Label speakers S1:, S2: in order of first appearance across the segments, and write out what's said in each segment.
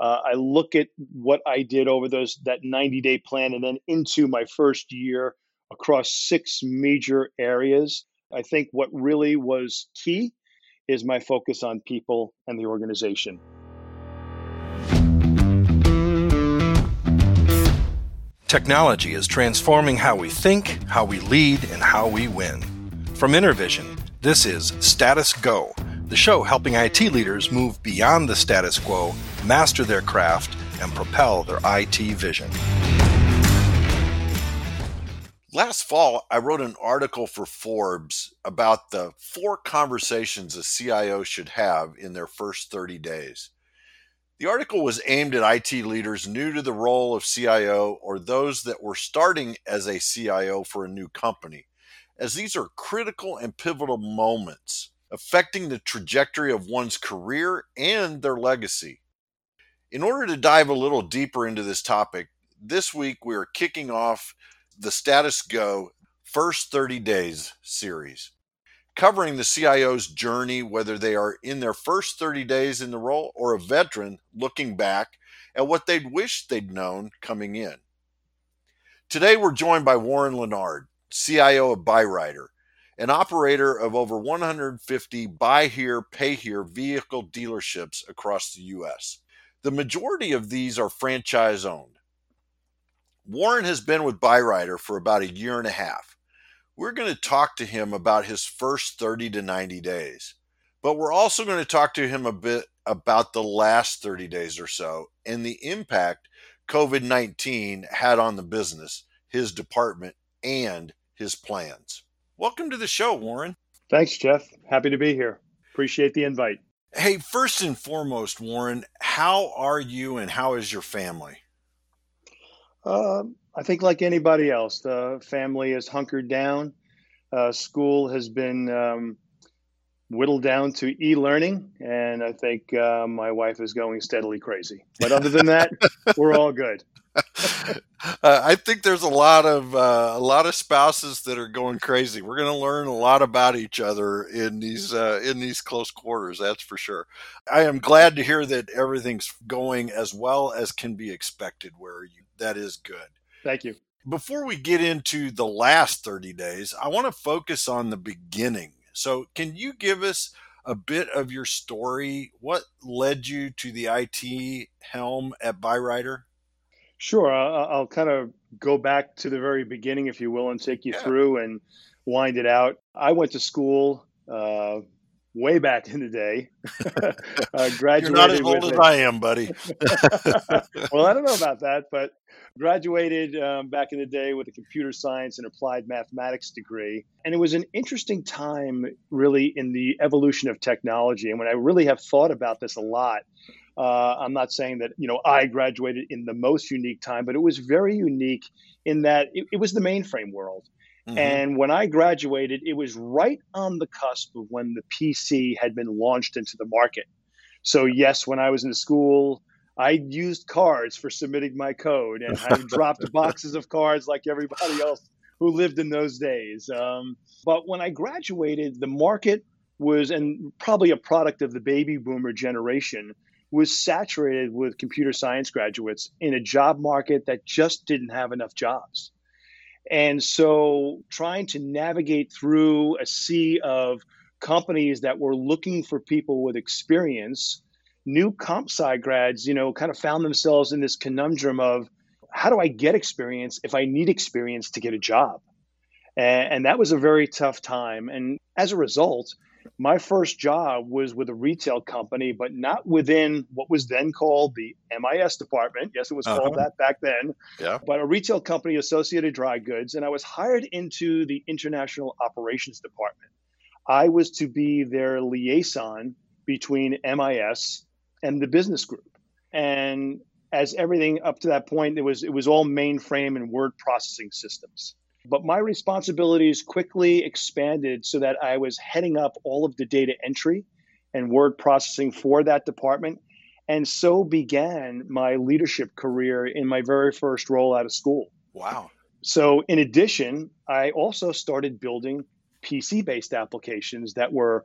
S1: Uh, I look at what I did over those that 90 day plan and then into my first year across six major areas. I think what really was key is my focus on people and the organization.
S2: Technology is transforming how we think, how we lead, and how we win. From Intervision, this is Status Go, the show helping IT leaders move beyond the status quo, master their craft, and propel their IT vision.
S3: Last fall, I wrote an article for Forbes about the four conversations a CIO should have in their first 30 days. The article was aimed at IT leaders new to the role of CIO or those that were starting as a CIO for a new company, as these are critical and pivotal moments affecting the trajectory of one's career and their legacy. In order to dive a little deeper into this topic, this week we are kicking off the Status Go First 30 Days series, covering the CIO's journey, whether they are in their first 30 days in the role or a veteran looking back at what they'd wished they'd known coming in. Today, we're joined by Warren Lennard, CIO of Byrider, an operator of over 150 buy here, pay here vehicle dealerships across the U.S. The majority of these are franchise owned. Warren has been with Byrider for about a year and a half. We're going to talk to him about his first 30 to 90 days, but we're also going to talk to him a bit about the last 30 days or so and the impact COVID 19 had on the business, his department, and his plans. Welcome to the show, Warren.
S1: Thanks, Jeff. Happy to be here. Appreciate the invite.
S3: Hey, first and foremost, Warren, how are you and how is your family?
S1: Uh, I think, like anybody else, the family is hunkered down. Uh, school has been um, whittled down to e learning, and I think uh, my wife is going steadily crazy. But other than that, we're all good.
S3: Uh, I think there's a lot of uh, a lot of spouses that are going crazy. We're going to learn a lot about each other in these uh, in these close quarters. That's for sure. I am glad to hear that everything's going as well as can be expected. Where you that is good.
S1: Thank you.
S3: Before we get into the last 30 days, I want to focus on the beginning. So, can you give us a bit of your story? What led you to the IT helm at Byrider?
S1: Sure. I'll, I'll, kind of go back to the very beginning, if you will, and take you yeah. through and wind it out. I went to school uh, way back in the day.
S3: uh, graduated You're not as old as I am, buddy.
S1: well, I don't know about that, but graduated um, back in the day with a computer science and applied mathematics degree. And it was an interesting time, really, in the evolution of technology. And when I really have thought about this a lot, uh, I'm not saying that you know I graduated in the most unique time, but it was very unique in that it, it was the mainframe world. Mm-hmm. And when I graduated, it was right on the cusp of when the PC had been launched into the market. So yes, when I was in school, I used cards for submitting my code, and I dropped boxes of cards like everybody else who lived in those days. Um, but when I graduated, the market was, and probably a product of the baby boomer generation, was saturated with computer science graduates in a job market that just didn't have enough jobs. And so trying to navigate through a sea of companies that were looking for people with experience, new comp sci grads, you know, kind of found themselves in this conundrum of how do I get experience if I need experience to get a job? And, and that was a very tough time. And as a result, my first job was with a retail company, but not within what was then called the MIS department. Yes, it was uh-huh. called that back then. Yeah. But a retail company, Associated Dry Goods, and I was hired into the international operations department. I was to be their liaison between MIS and the business group. And as everything up to that point, it was it was all mainframe and word processing systems. But my responsibilities quickly expanded so that I was heading up all of the data entry and word processing for that department. And so began my leadership career in my very first role out of school.
S3: Wow.
S1: So, in addition, I also started building PC based applications that were,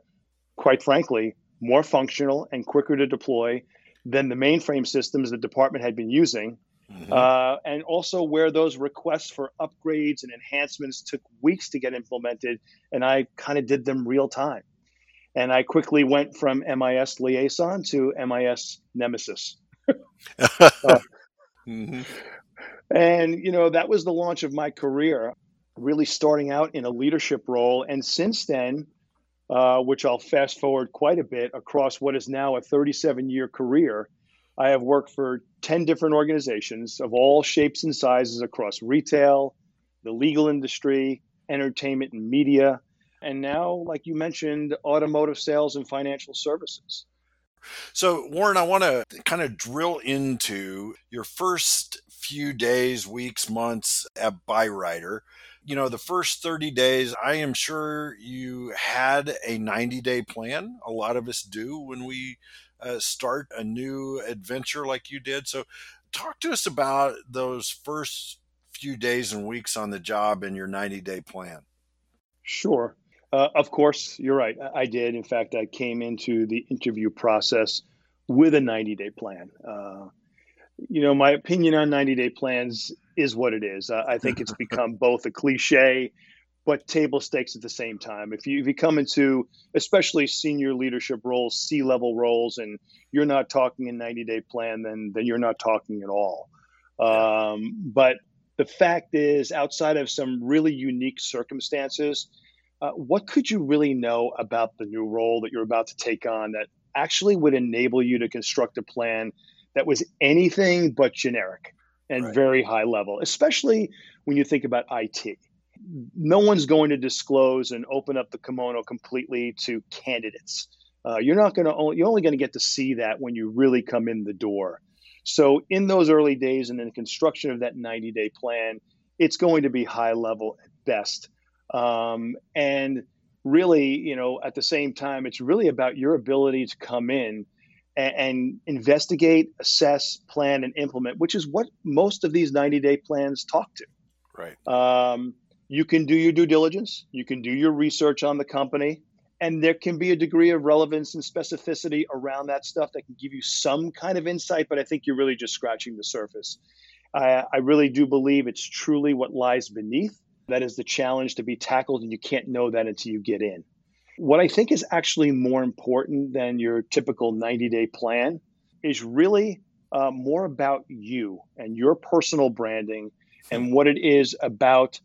S1: quite frankly, more functional and quicker to deploy than the mainframe systems the department had been using. Mm-hmm. Uh, and also where those requests for upgrades and enhancements took weeks to get implemented, and I kind of did them real time. And I quickly went from MIS liaison to MIS nemesis. uh, mm-hmm. And, you know, that was the launch of my career, really starting out in a leadership role. And since then, uh, which I'll fast forward quite a bit across what is now a 37 year career, I have worked for 10 different organizations of all shapes and sizes across retail, the legal industry, entertainment and media, and now, like you mentioned, automotive sales and financial services.
S3: So, Warren, I want to kind of drill into your first few days, weeks, months at Byrider. You know, the first 30 days, I am sure you had a 90 day plan. A lot of us do when we uh, start a new adventure like you did. So, talk to us about those first few days and weeks on the job and your 90 day plan.
S1: Sure. Uh, of course, you're right. I did. In fact, I came into the interview process with a 90 day plan. Uh, you know, my opinion on 90 day plans is what it is. Uh, I think it's become both a cliche, but table stakes at the same time. If you, if you come into especially senior leadership roles, C level roles, and you're not talking a 90 day plan, then, then you're not talking at all. Um, but the fact is, outside of some really unique circumstances, uh, what could you really know about the new role that you're about to take on that actually would enable you to construct a plan that was anything but generic and right. very high level, especially when you think about IT? No one's going to disclose and open up the kimono completely to candidates. Uh, you're not going to. You're only going to get to see that when you really come in the door. So, in those early days and in the construction of that 90 day plan, it's going to be high level at best. Um, and really, you know, at the same time, it's really about your ability to come in and, and investigate, assess, plan, and implement, which is what most of these 90 day plans talk to.
S3: Right.
S1: Um, you can do your due diligence, you can do your research on the company, and there can be a degree of relevance and specificity around that stuff that can give you some kind of insight, but I think you're really just scratching the surface. I, I really do believe it's truly what lies beneath that is the challenge to be tackled, and you can't know that until you get in. What I think is actually more important than your typical 90 day plan is really uh, more about you and your personal branding and what it is about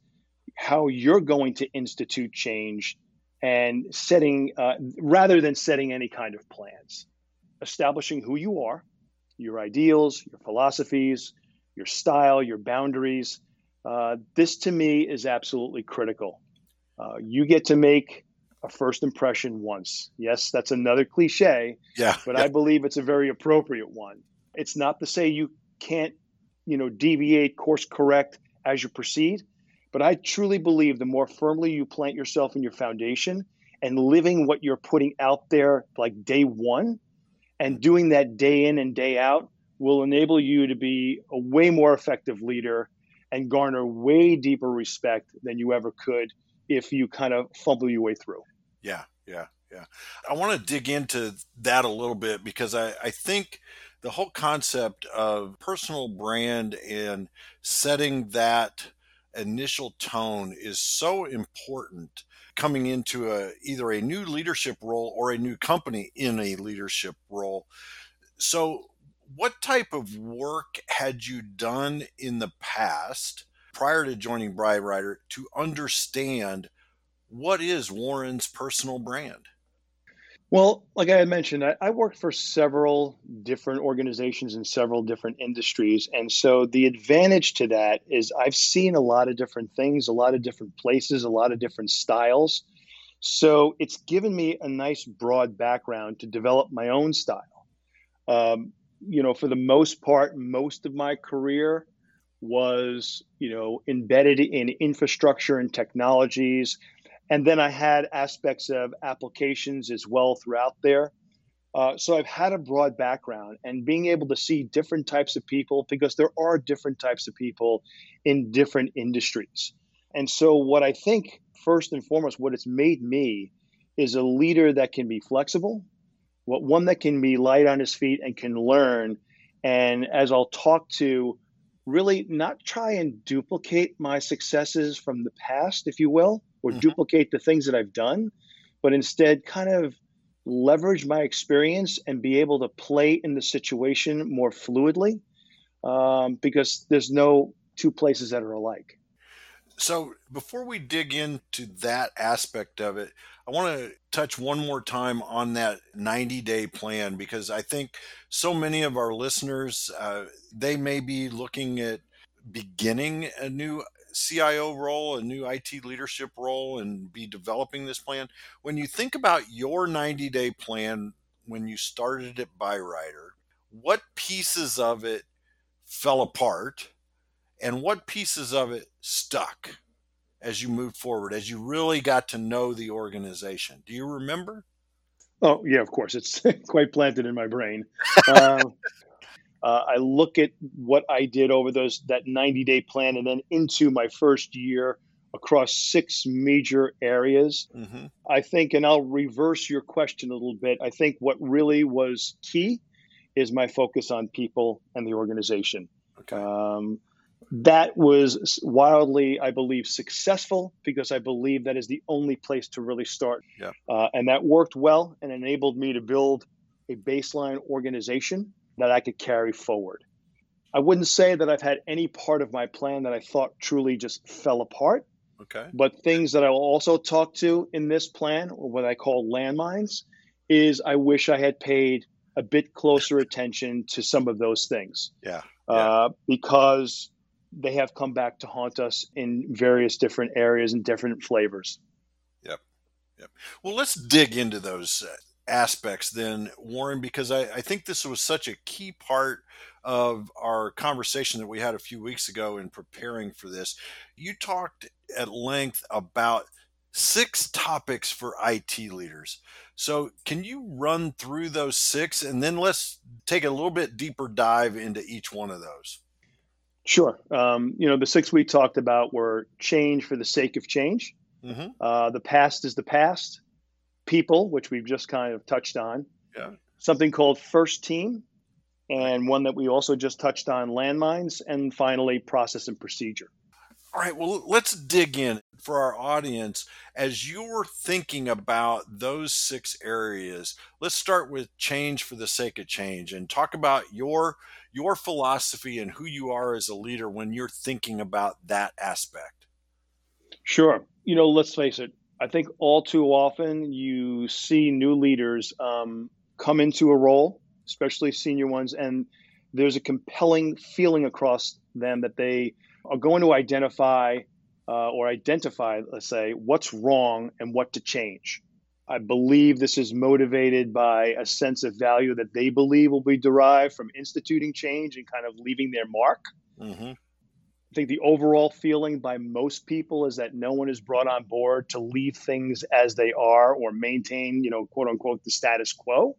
S1: how you're going to institute change and setting, uh, rather than setting any kind of plans, establishing who you are, your ideals, your philosophies, your style, your boundaries, uh, this to me is absolutely critical. Uh, you get to make a first impression once. Yes, that's another cliche.
S3: Yeah.
S1: But
S3: yeah.
S1: I believe it's a very appropriate one. It's not to say you can't, you know, deviate, course correct as you proceed. But I truly believe the more firmly you plant yourself in your foundation and living what you're putting out there like day one and doing that day in and day out will enable you to be a way more effective leader and garner way deeper respect than you ever could if you kind of fumble your way through.
S3: Yeah, yeah, yeah. I want to dig into that a little bit because I, I think the whole concept of personal brand and setting that initial tone is so important coming into a either a new leadership role or a new company in a leadership role. So what type of work had you done in the past prior to joining Byrider to understand what is Warren's personal brand?
S1: Well, like I had mentioned, I, I, worked for several different organizations in several different industries. And so the advantage to that is I've seen a lot of different things, a lot of different places, a lot of different styles. So it's given me a nice broad background to develop my own style. Um, you know, for the most part, most of my career was, you know, embedded in infrastructure and technologies. And then I had aspects of applications as well throughout there. Uh, so I've had a broad background and being able to see different types of people because there are different types of people in different industries. And so, what I think, first and foremost, what it's made me is a leader that can be flexible, what one that can be light on his feet and can learn. And as I'll talk to, really not try and duplicate my successes from the past, if you will, or mm-hmm. duplicate the things that I've done, but instead kind of leverage my experience and be able to play in the situation more fluidly um, because there's no two places that are alike.
S3: So, before we dig into that aspect of it, I want to touch one more time on that 90 day plan because I think so many of our listeners, uh, they may be looking at beginning a new CIO role, a new IT leadership role, and be developing this plan. When you think about your 90 day plan when you started at Byrider, what pieces of it fell apart and what pieces of it stuck as you moved forward, as you really got to know the organization? Do you remember?
S1: Oh, yeah, of course. It's quite planted in my brain. Um, uh, I look at what I did over those that 90 day plan and then into my first year across six major areas. Mm-hmm. I think, and I'll reverse your question a little bit. I think what really was key is my focus on people and the organization. Okay. Um, that was wildly, I believe, successful because I believe that is the only place to really start. Yeah. Uh, and that worked well and enabled me to build a baseline organization that I could carry forward. I wouldn't say that I've had any part of my plan that I thought truly just fell apart. Okay. But things that I will also talk to in this plan, or what I call landmines, is I wish I had paid a bit closer attention to some of those things.
S3: Yeah.
S1: yeah. Uh, because they have come back to haunt us in various different areas and different flavors.
S3: Yep. Yep. Well, let's dig into those uh, aspects then, Warren, because I, I think this was such a key part of our conversation that we had a few weeks ago in preparing for this. You talked at length about six topics for IT leaders. So, can you run through those six and then let's take a little bit deeper dive into each one of those?
S1: Sure. Um, you know, the six we talked about were change for the sake of change. Mm-hmm. Uh, the past is the past people, which we've just kind of touched on. Yeah. Something called First Team, and one that we also just touched on landmines, and finally, process and procedure.
S3: All right, well, let's dig in for our audience. As you're thinking about those six areas, let's start with change for the sake of change and talk about your your philosophy and who you are as a leader when you're thinking about that aspect.
S1: Sure. You know, let's face it, I think all too often you see new leaders um, come into a role, especially senior ones, and there's a compelling feeling across them that they are going to identify uh, or identify, let's say, what's wrong and what to change. I believe this is motivated by a sense of value that they believe will be derived from instituting change and kind of leaving their mark. Mm-hmm. I think the overall feeling by most people is that no one is brought on board to leave things as they are or maintain, you know, quote unquote, the status quo.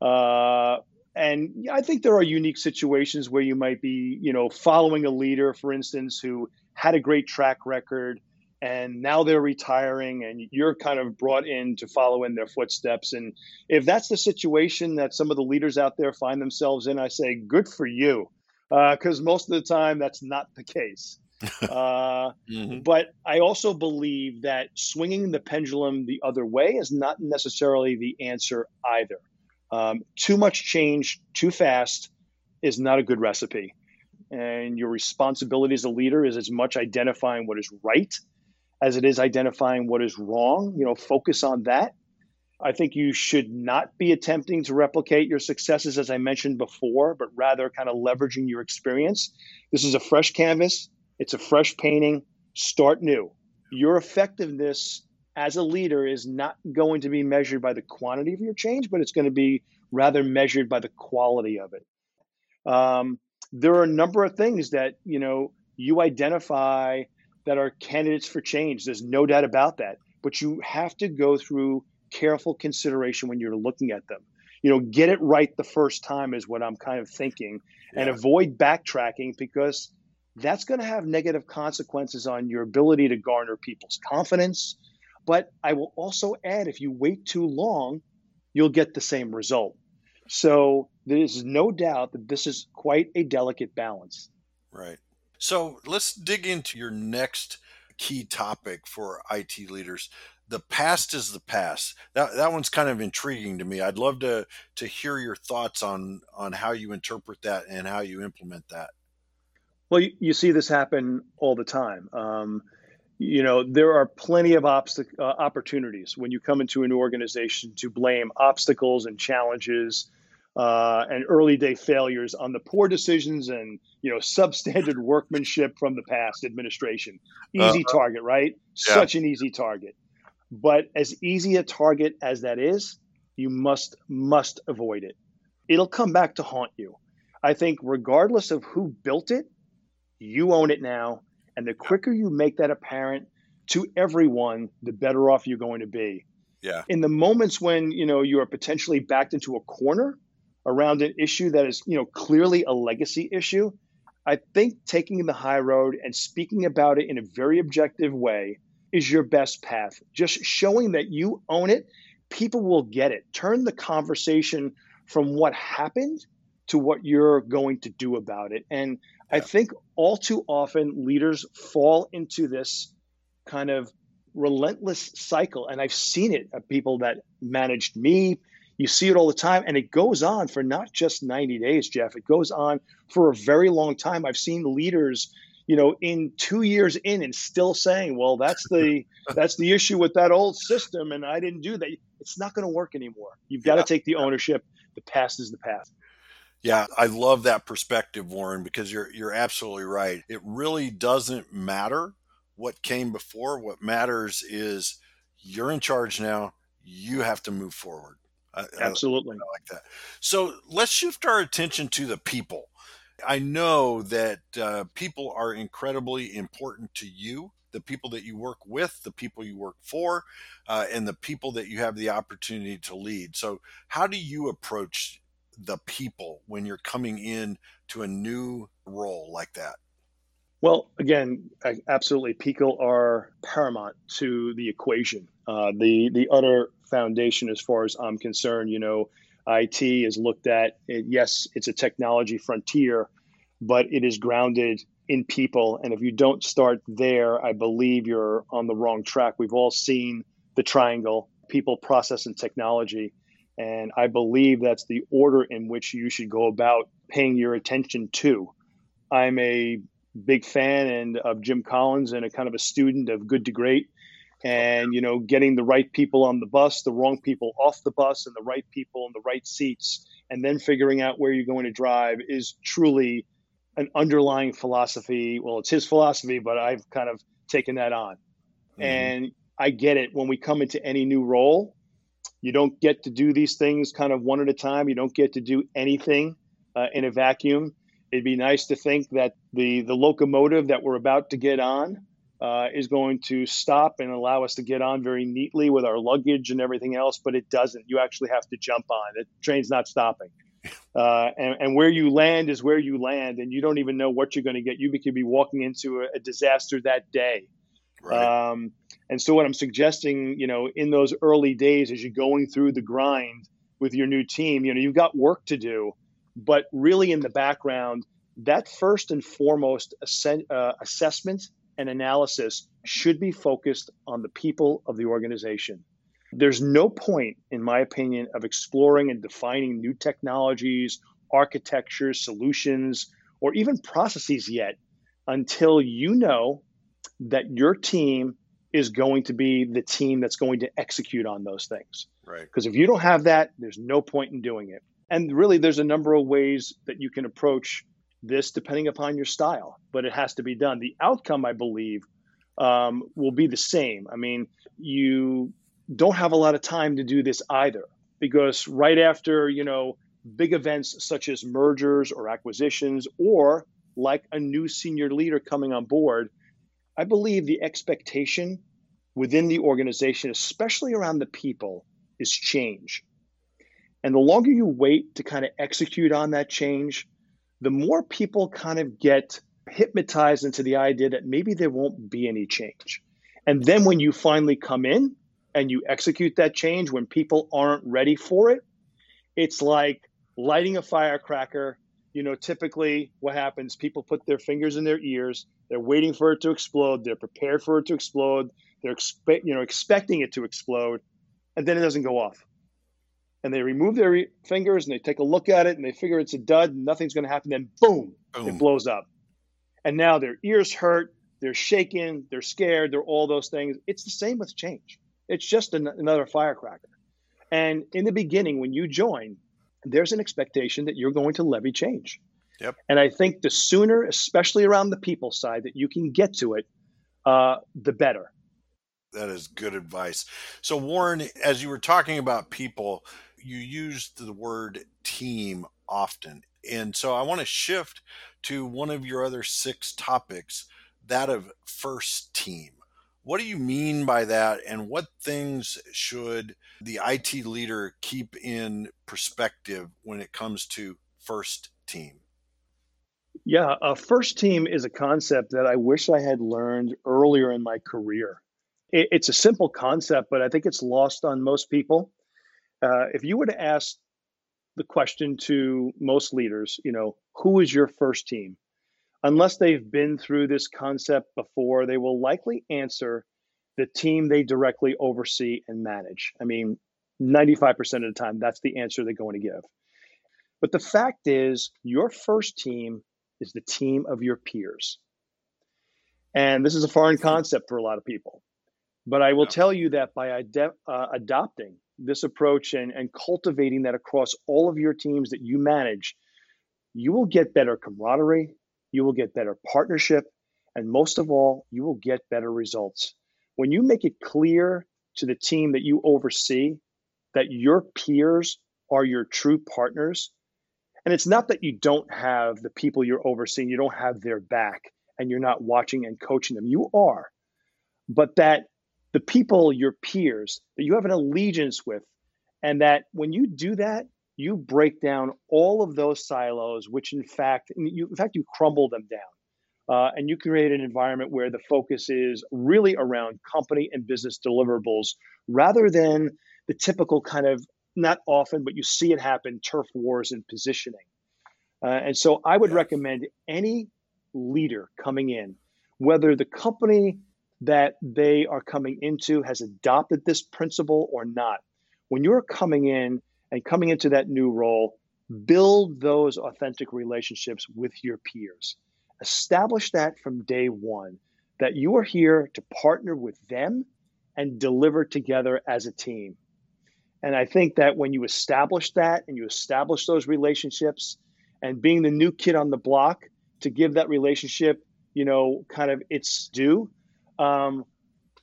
S1: Uh, and I think there are unique situations where you might be, you know, following a leader, for instance, who had a great track record and now they're retiring and you're kind of brought in to follow in their footsteps. And if that's the situation that some of the leaders out there find themselves in, I say, good for you because uh, most of the time that's not the case. Uh, mm-hmm. But I also believe that swinging the pendulum the other way is not necessarily the answer either. Um, too much change too fast is not a good recipe. And your responsibility as a leader is as much identifying what is right as it is identifying what is wrong. You know, focus on that I think you should not be attempting to replicate your successes, as I mentioned before, but rather kind of leveraging your experience. This is a fresh canvas, it's a fresh painting. Start new. Your effectiveness as a leader is not going to be measured by the quantity of your change, but it's going to be rather measured by the quality of it. Um, there are a number of things that you know you identify that are candidates for change. There's no doubt about that. But you have to go through careful consideration when you're looking at them. You know, get it right the first time is what I'm kind of thinking, yeah. and avoid backtracking because that's going to have negative consequences on your ability to garner people's confidence. But I will also add if you wait too long, you'll get the same result. So there's no doubt that this is quite a delicate balance.
S3: Right. So let's dig into your next key topic for IT leaders. The past is the past. That that one's kind of intriguing to me. I'd love to to hear your thoughts on on how you interpret that and how you implement that.
S1: Well, you, you see this happen all the time. Um, you know, there are plenty of obst- uh, opportunities when you come into an organization to blame obstacles and challenges uh, and early day failures on the poor decisions and you know substandard workmanship from the past administration. Easy uh, target, right? Yeah. Such an easy target. But as easy a target as that is, you must must avoid it. It'll come back to haunt you. I think regardless of who built it, you own it now, and the quicker you make that apparent to everyone, the better off you're going to be.
S3: Yeah.
S1: In the moments when, you know, you are potentially backed into a corner, around an issue that is, you know, clearly a legacy issue, I think taking the high road and speaking about it in a very objective way is your best path. Just showing that you own it, people will get it. Turn the conversation from what happened to what you're going to do about it. And yeah. I think all too often leaders fall into this kind of relentless cycle. And I've seen it of people that managed me, you see it all the time, and it goes on for not just 90 days, Jeff. It goes on for a very long time. I've seen leaders, you know, in two years in and still saying, "Well, that's the that's the issue with that old system, and I didn't do that." It's not going to work anymore. You've got yeah. to take the ownership. The past is the past.
S3: Yeah, I love that perspective, Warren, because you're you're absolutely right. It really doesn't matter what came before. What matters is you're in charge now. You have to move forward.
S1: Absolutely.
S3: I, I like that. So let's shift our attention to the people. I know that uh, people are incredibly important to you, the people that you work with, the people you work for, uh, and the people that you have the opportunity to lead. So, how do you approach the people when you're coming in to a new role like that?
S1: Well, again, absolutely, people are paramount to the equation. Uh, the the utter foundation, as far as I'm concerned, you know, IT is looked at. It, yes, it's a technology frontier, but it is grounded in people. And if you don't start there, I believe you're on the wrong track. We've all seen the triangle: people, process, and technology. And I believe that's the order in which you should go about paying your attention to. I'm a big fan and of Jim Collins and a kind of a student of good to great and you know getting the right people on the bus the wrong people off the bus and the right people in the right seats and then figuring out where you're going to drive is truly an underlying philosophy. Well it's his philosophy but i've kind of taken that on. Mm-hmm. and i get it. When we come into any new role you don't get to do these things kind of one at a time. You don't get to do anything uh, in a vacuum. It'd be nice to think that the the locomotive that we're about to get on uh, is going to stop and allow us to get on very neatly with our luggage and everything else, but it doesn't. You actually have to jump on. The train's not stopping. Uh, and, and, where you land is where you land, and you don't even know what you're going to get. You could be walking into a, a disaster that day. Right. Um, and so, what I'm suggesting, you know, in those early days, as you're going through the grind with your new team, you know, you've got work to do, but really in the background, that first and foremost uh, assessment and analysis should be focused on the people of the organization. There's no point, in my opinion, of exploring and defining new technologies, architectures, solutions, or even processes yet until you know that your team is going to be the team that's going to execute on those things.
S3: Right.
S1: Because if you don't have that, there's no point in doing it. And really, there's a number of ways that you can approach this depending upon your style, but it has to be done. The outcome, I believe, um, will be the same. I mean, you don't have a lot of time to do this either because right after, you know, big events such as mergers or acquisitions or like a new senior leader coming on board, I believe the expectation within the organization, especially around the people, is change. And the longer you wait to kind of execute on that change, the more people kind of get hypnotized into the idea that maybe there won't be any change. And then when you finally come in, and you execute that change when people aren't ready for it, it's like lighting a firecracker. You know, typically what happens, people put their fingers in their ears, they're waiting for it to explode, they're prepared for it to explode, they're expect, you know, expecting it to explode, and then it doesn't go off. And they remove their fingers and they take a look at it and they figure it's a dud, and nothing's going to happen. Then boom, boom, it blows up. And now their ears hurt, they're shaking, they're scared, they're all those things. It's the same with change. It's just an, another firecracker. And in the beginning, when you join, there's an expectation that you're going to levy change.
S3: Yep.
S1: And I think the sooner, especially around the people side, that you can get to it, uh, the better.
S3: That is good advice. So, Warren, as you were talking about people, you used the word team often. And so I want to shift to one of your other six topics, that of first team. What do you mean by that, and what things should the IT leader keep in perspective when it comes to first team?
S1: Yeah, a first team is a concept that I wish I had learned earlier in my career. It's a simple concept, but I think it's lost on most people. Uh, if you were to ask the question to most leaders, you know, who is your first team? unless they've been through this concept before, they will likely answer the team they directly oversee and manage. I mean, 95% of the time, that's the answer they're going to give. But the fact is, your first team is the team of your peers. And this is a foreign concept for a lot of people. But I will tell you that by ade- uh, adopting this approach and, and cultivating that across all of your teams that you manage, you will get better camaraderie, you will get better partnership, and most of all, you will get better results. When you make it clear to the team that you oversee that your peers are your true partners, and it's not that you don't have the people you're overseeing, you don't have their back, and you're not watching and coaching them. You are. But that the people, your peers, that you have an allegiance with, and that when you do that, you break down all of those silos, which in fact, you, in fact, you crumble them down. Uh, and you create an environment where the focus is really around company and business deliverables rather than the typical kind of not often, but you see it happen turf wars and positioning. Uh, and so I would recommend any leader coming in, whether the company that they are coming into has adopted this principle or not, when you're coming in, and coming into that new role, build those authentic relationships with your peers. Establish that from day one that you are here to partner with them and deliver together as a team. And I think that when you establish that and you establish those relationships and being the new kid on the block to give that relationship, you know, kind of its due, um,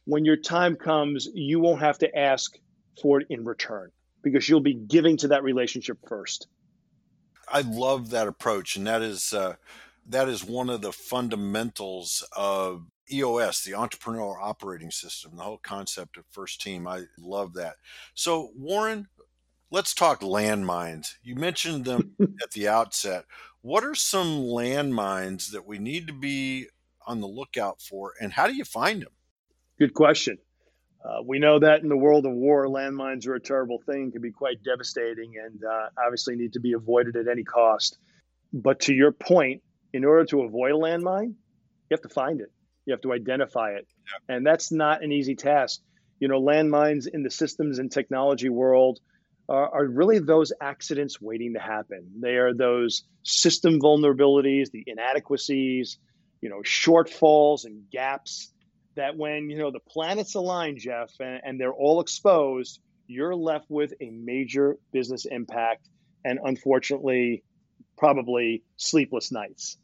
S1: when your time comes, you won't have to ask for it in return because you'll be giving to that relationship first.
S3: I love that approach, and that is uh, that is one of the fundamentals of EOS, the Entrepreneurial Operating System, the whole concept of first team. I love that. So, Warren, let's talk landmines. You mentioned them at the outset. What are some landmines that we need to be on the lookout for, and how do you find them?
S1: Good question. Uh, we know that in the world of war, landmines are a terrible thing, can be quite devastating, and uh, obviously need to be avoided at any cost. But to your point, in order to avoid a landmine, you have to find it, you have to identify it. Yeah. And that's not an easy task. You know, landmines in the systems and technology world are, are really those accidents waiting to happen. They are those system vulnerabilities, the inadequacies, you know, shortfalls and gaps that when you know the planets align, Jeff, and, and they're all exposed, you're left with a major business impact, and unfortunately, probably sleepless nights.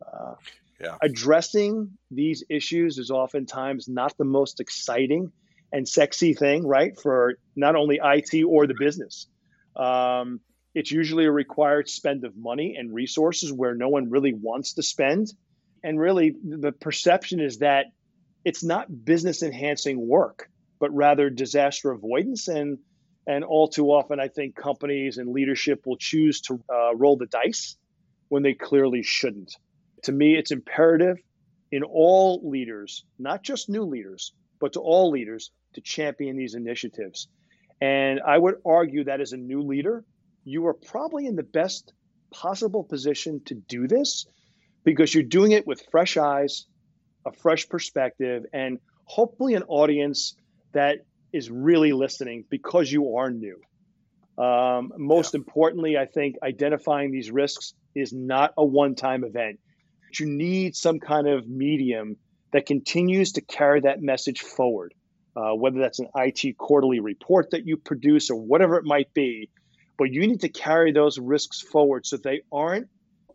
S1: Uh, yeah. Addressing these issues is oftentimes not the most exciting and sexy thing, right? For not only IT or the business. Um, it's usually a required spend of money and resources where no one really wants to spend. And really, the perception is that it's not business enhancing work, but rather disaster avoidance. And and all too often, I think companies and leadership will choose to uh, roll the dice when they clearly shouldn't. To me, it's imperative in all leaders, not just new leaders, but to all leaders, to champion these initiatives. And I would argue that as a new leader, you are probably in the best possible position to do this because you're doing it with fresh eyes, a fresh perspective, and hopefully an audience that is really listening because you are new. Um, most yeah. importantly, I think identifying these risks is not a one time event. You need some kind of medium that continues to carry that message forward, uh, whether that's an IT quarterly report that you produce or whatever it might be. But you need to carry those risks forward so they aren't,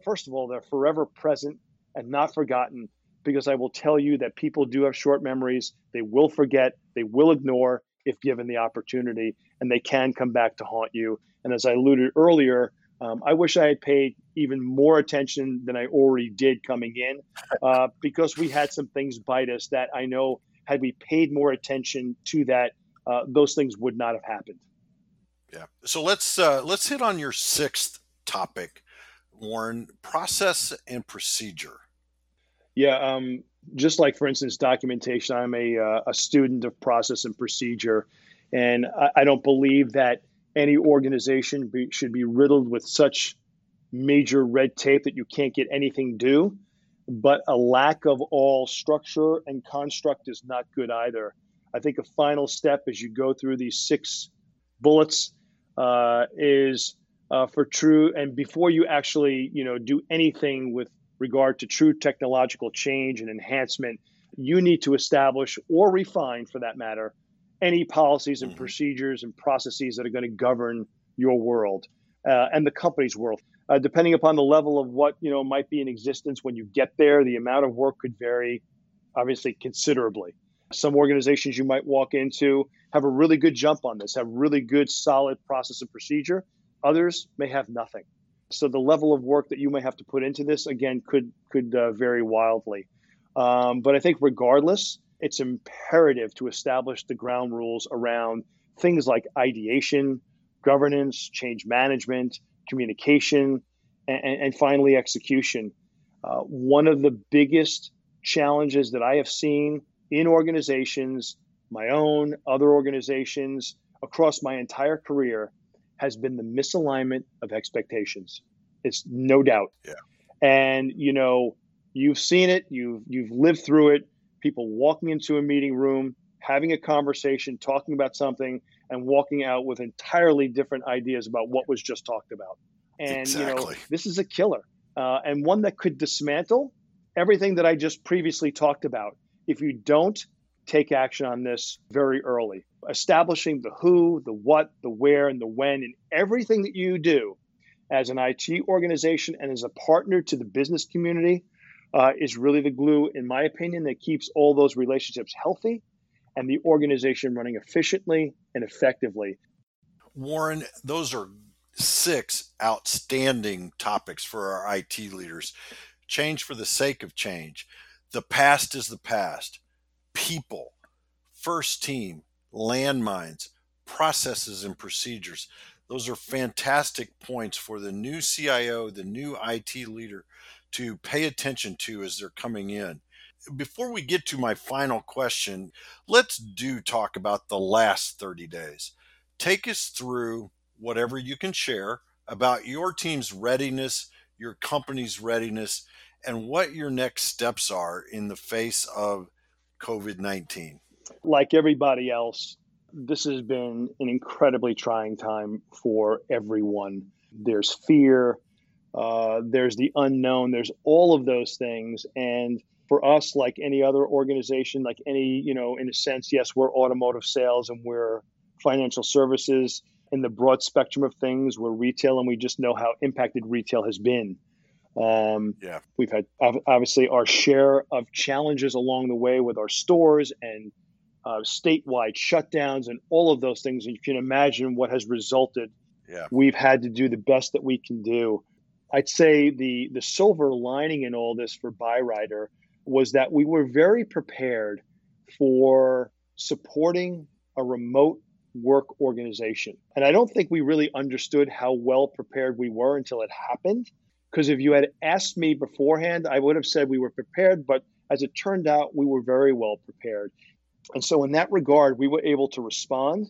S1: first of all, they're forever present and not forgotten. Because I will tell you that people do have short memories. They will forget, they will ignore if given the opportunity, and they can come back to haunt you. And as I alluded earlier, um, I wish I had paid even more attention than I already did coming in uh, because we had some things bite us that I know had we paid more attention to that, uh, those things would not have happened.
S3: Yeah. So let's uh, let's hit on your sixth topic, Warren: process and procedure.
S1: Yeah. Um, just like, for instance, documentation. I'm a uh, a student of process and procedure, and I, I don't believe that any organization be, should be riddled with such major red tape that you can't get anything due. But a lack of all structure and construct is not good either. I think a final step as you go through these six bullets uh, is uh, for true. And before you actually, you know, do anything with regard to true technological change and enhancement, you need to establish or refine, for that matter, any policies and mm-hmm. procedures and processes that are going to govern your world uh, and the company's world. Uh, depending upon the level of what you know might be in existence when you get there, the amount of work could vary, obviously considerably. Some organizations you might walk into have a really good jump on this, have really good solid process and procedure. Others may have nothing. So the level of work that you may have to put into this again could could uh, vary wildly. Um, but I think regardless, it's imperative to establish the ground rules around things like ideation, governance, change management, communication, and, and finally execution. Uh, one of the biggest challenges that I have seen in organizations, my own, other organizations, across my entire career, has been the misalignment of expectations. It's no doubt.
S3: Yeah.
S1: And you know, you've seen it, you've you've lived through it people walking into a meeting room, having a conversation, talking about something, and walking out with entirely different ideas about what was just talked about. And exactly. you know, this is a killer, uh, and one that could dismantle everything that I just previously talked about. If you don't take action on this very early, establishing the who, the what, the where, and the when in everything that you do as an IT organization and as a partner to the business community uh, is really the glue, in my opinion, that keeps all those relationships healthy and the organization running efficiently and effectively.
S3: Warren, those are six outstanding topics for our IT leaders. Change for the sake of change. The past is the past. People, first team, landmines, processes and procedures. Those are fantastic points for the new CIO, the new IT leader to pay attention to as they're coming in. Before we get to my final question, let's do talk about the last 30 days. Take us through whatever you can share about your team's readiness, your company's readiness, and what your next steps are in the face of COVID 19.
S1: Like everybody else, this has been an incredibly trying time for everyone. There's fear, uh, there's the unknown, there's all of those things. And for us, like any other organization, like any, you know, in a sense, yes, we're automotive sales and we're financial services in the broad spectrum of things. We're retail and we just know how impacted retail has been. Um, yeah. We've had obviously our share of challenges along the way with our stores and uh, statewide shutdowns and all of those things. And you can imagine what has resulted.
S3: Yeah.
S1: We've had to do the best that we can do. I'd say the the silver lining in all this for Byrider was that we were very prepared for supporting a remote work organization. And I don't think we really understood how well prepared we were until it happened. Because if you had asked me beforehand, I would have said we were prepared, but as it turned out, we were very well prepared. And so, in that regard, we were able to respond.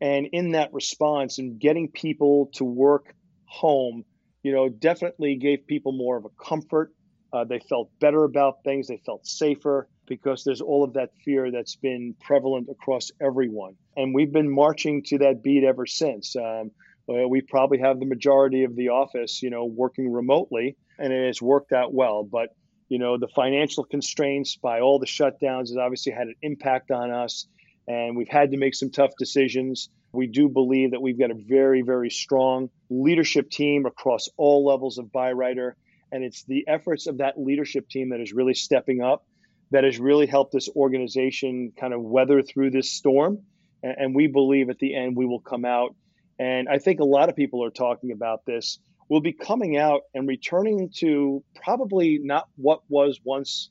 S1: And in that response, and getting people to work home, you know, definitely gave people more of a comfort. Uh, they felt better about things. They felt safer because there's all of that fear that's been prevalent across everyone. And we've been marching to that beat ever since. Um, uh, we probably have the majority of the office, you know, working remotely, and it has worked out well. But you know, the financial constraints by all the shutdowns has obviously had an impact on us, and we've had to make some tough decisions. We do believe that we've got a very, very strong leadership team across all levels of Byrider, and it's the efforts of that leadership team that is really stepping up, that has really helped this organization kind of weather through this storm. And we believe at the end we will come out. And I think a lot of people are talking about this will be coming out and returning to probably not what was once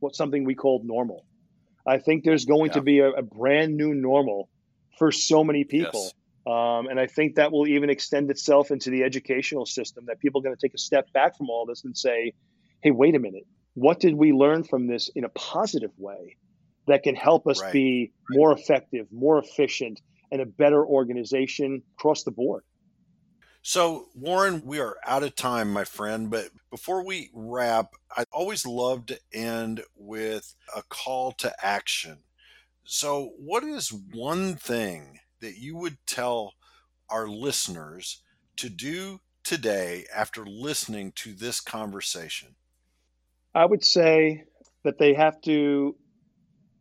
S1: what something we called normal. I think there's going yeah. to be a, a, brand new normal for so many people. Yes. Um, and I think that will even extend itself into the educational system that people are going to take a step back from all this and say, hey, wait a minute. What did we learn from this in a positive way that can help us right. be more effective, more efficient, and a better organization across the board?
S3: So, Warren, we are out of time, my friend. But before we wrap, I always love to end with a call to action. So, what is one thing that you would tell our listeners to do today after listening to this conversation?
S1: I would say that they have to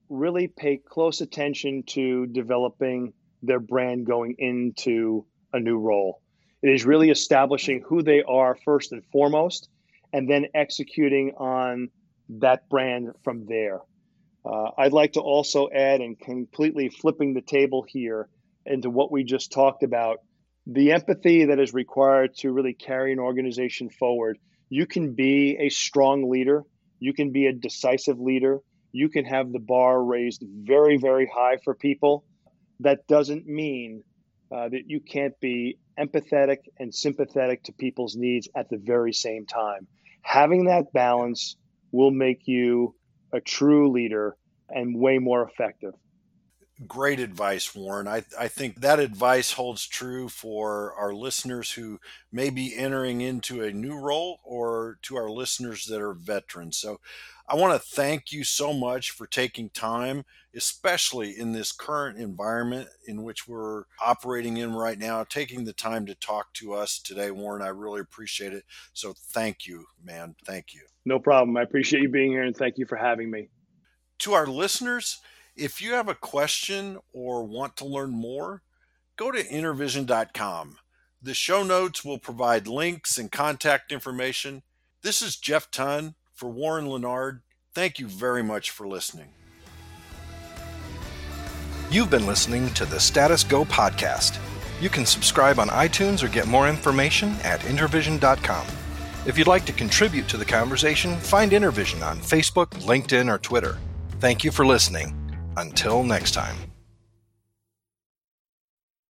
S1: really pay close attention to developing their brand going into a new role. It is really establishing who they are first and foremost, and then executing on that brand from there. Uh, I'd like to also add, and completely flipping the table here into what we just talked about, the empathy that is required to really carry an organization forward. You can be a strong leader, you can be a decisive leader, you can have the bar raised very, very high for people. That doesn't mean uh, that you can't be empathetic and sympathetic to people's needs at the very same time. Having that balance will make you a true leader and way more effective.
S3: Great advice, Warren. I, I think that advice holds true for our listeners who may be entering into a new role or to our listeners that are veterans. So I want to thank you so much for taking time, especially in this current environment in which we're operating in right now, taking the time to talk to us today, Warren. I really appreciate it. So thank you, man. Thank you.
S1: No problem. I appreciate you being here and thank you for having me.
S3: To our listeners, if you have a question or want to learn more, go to intervision.com. The show notes will provide links and contact information. This is Jeff Ton for Warren Lennard, thank you very much for listening.
S2: You've been listening to the Status Go podcast. You can subscribe on iTunes or get more information at intervision.com. If you'd like to contribute to the conversation, find Intervision on Facebook, LinkedIn, or Twitter. Thank you for listening. Until next time.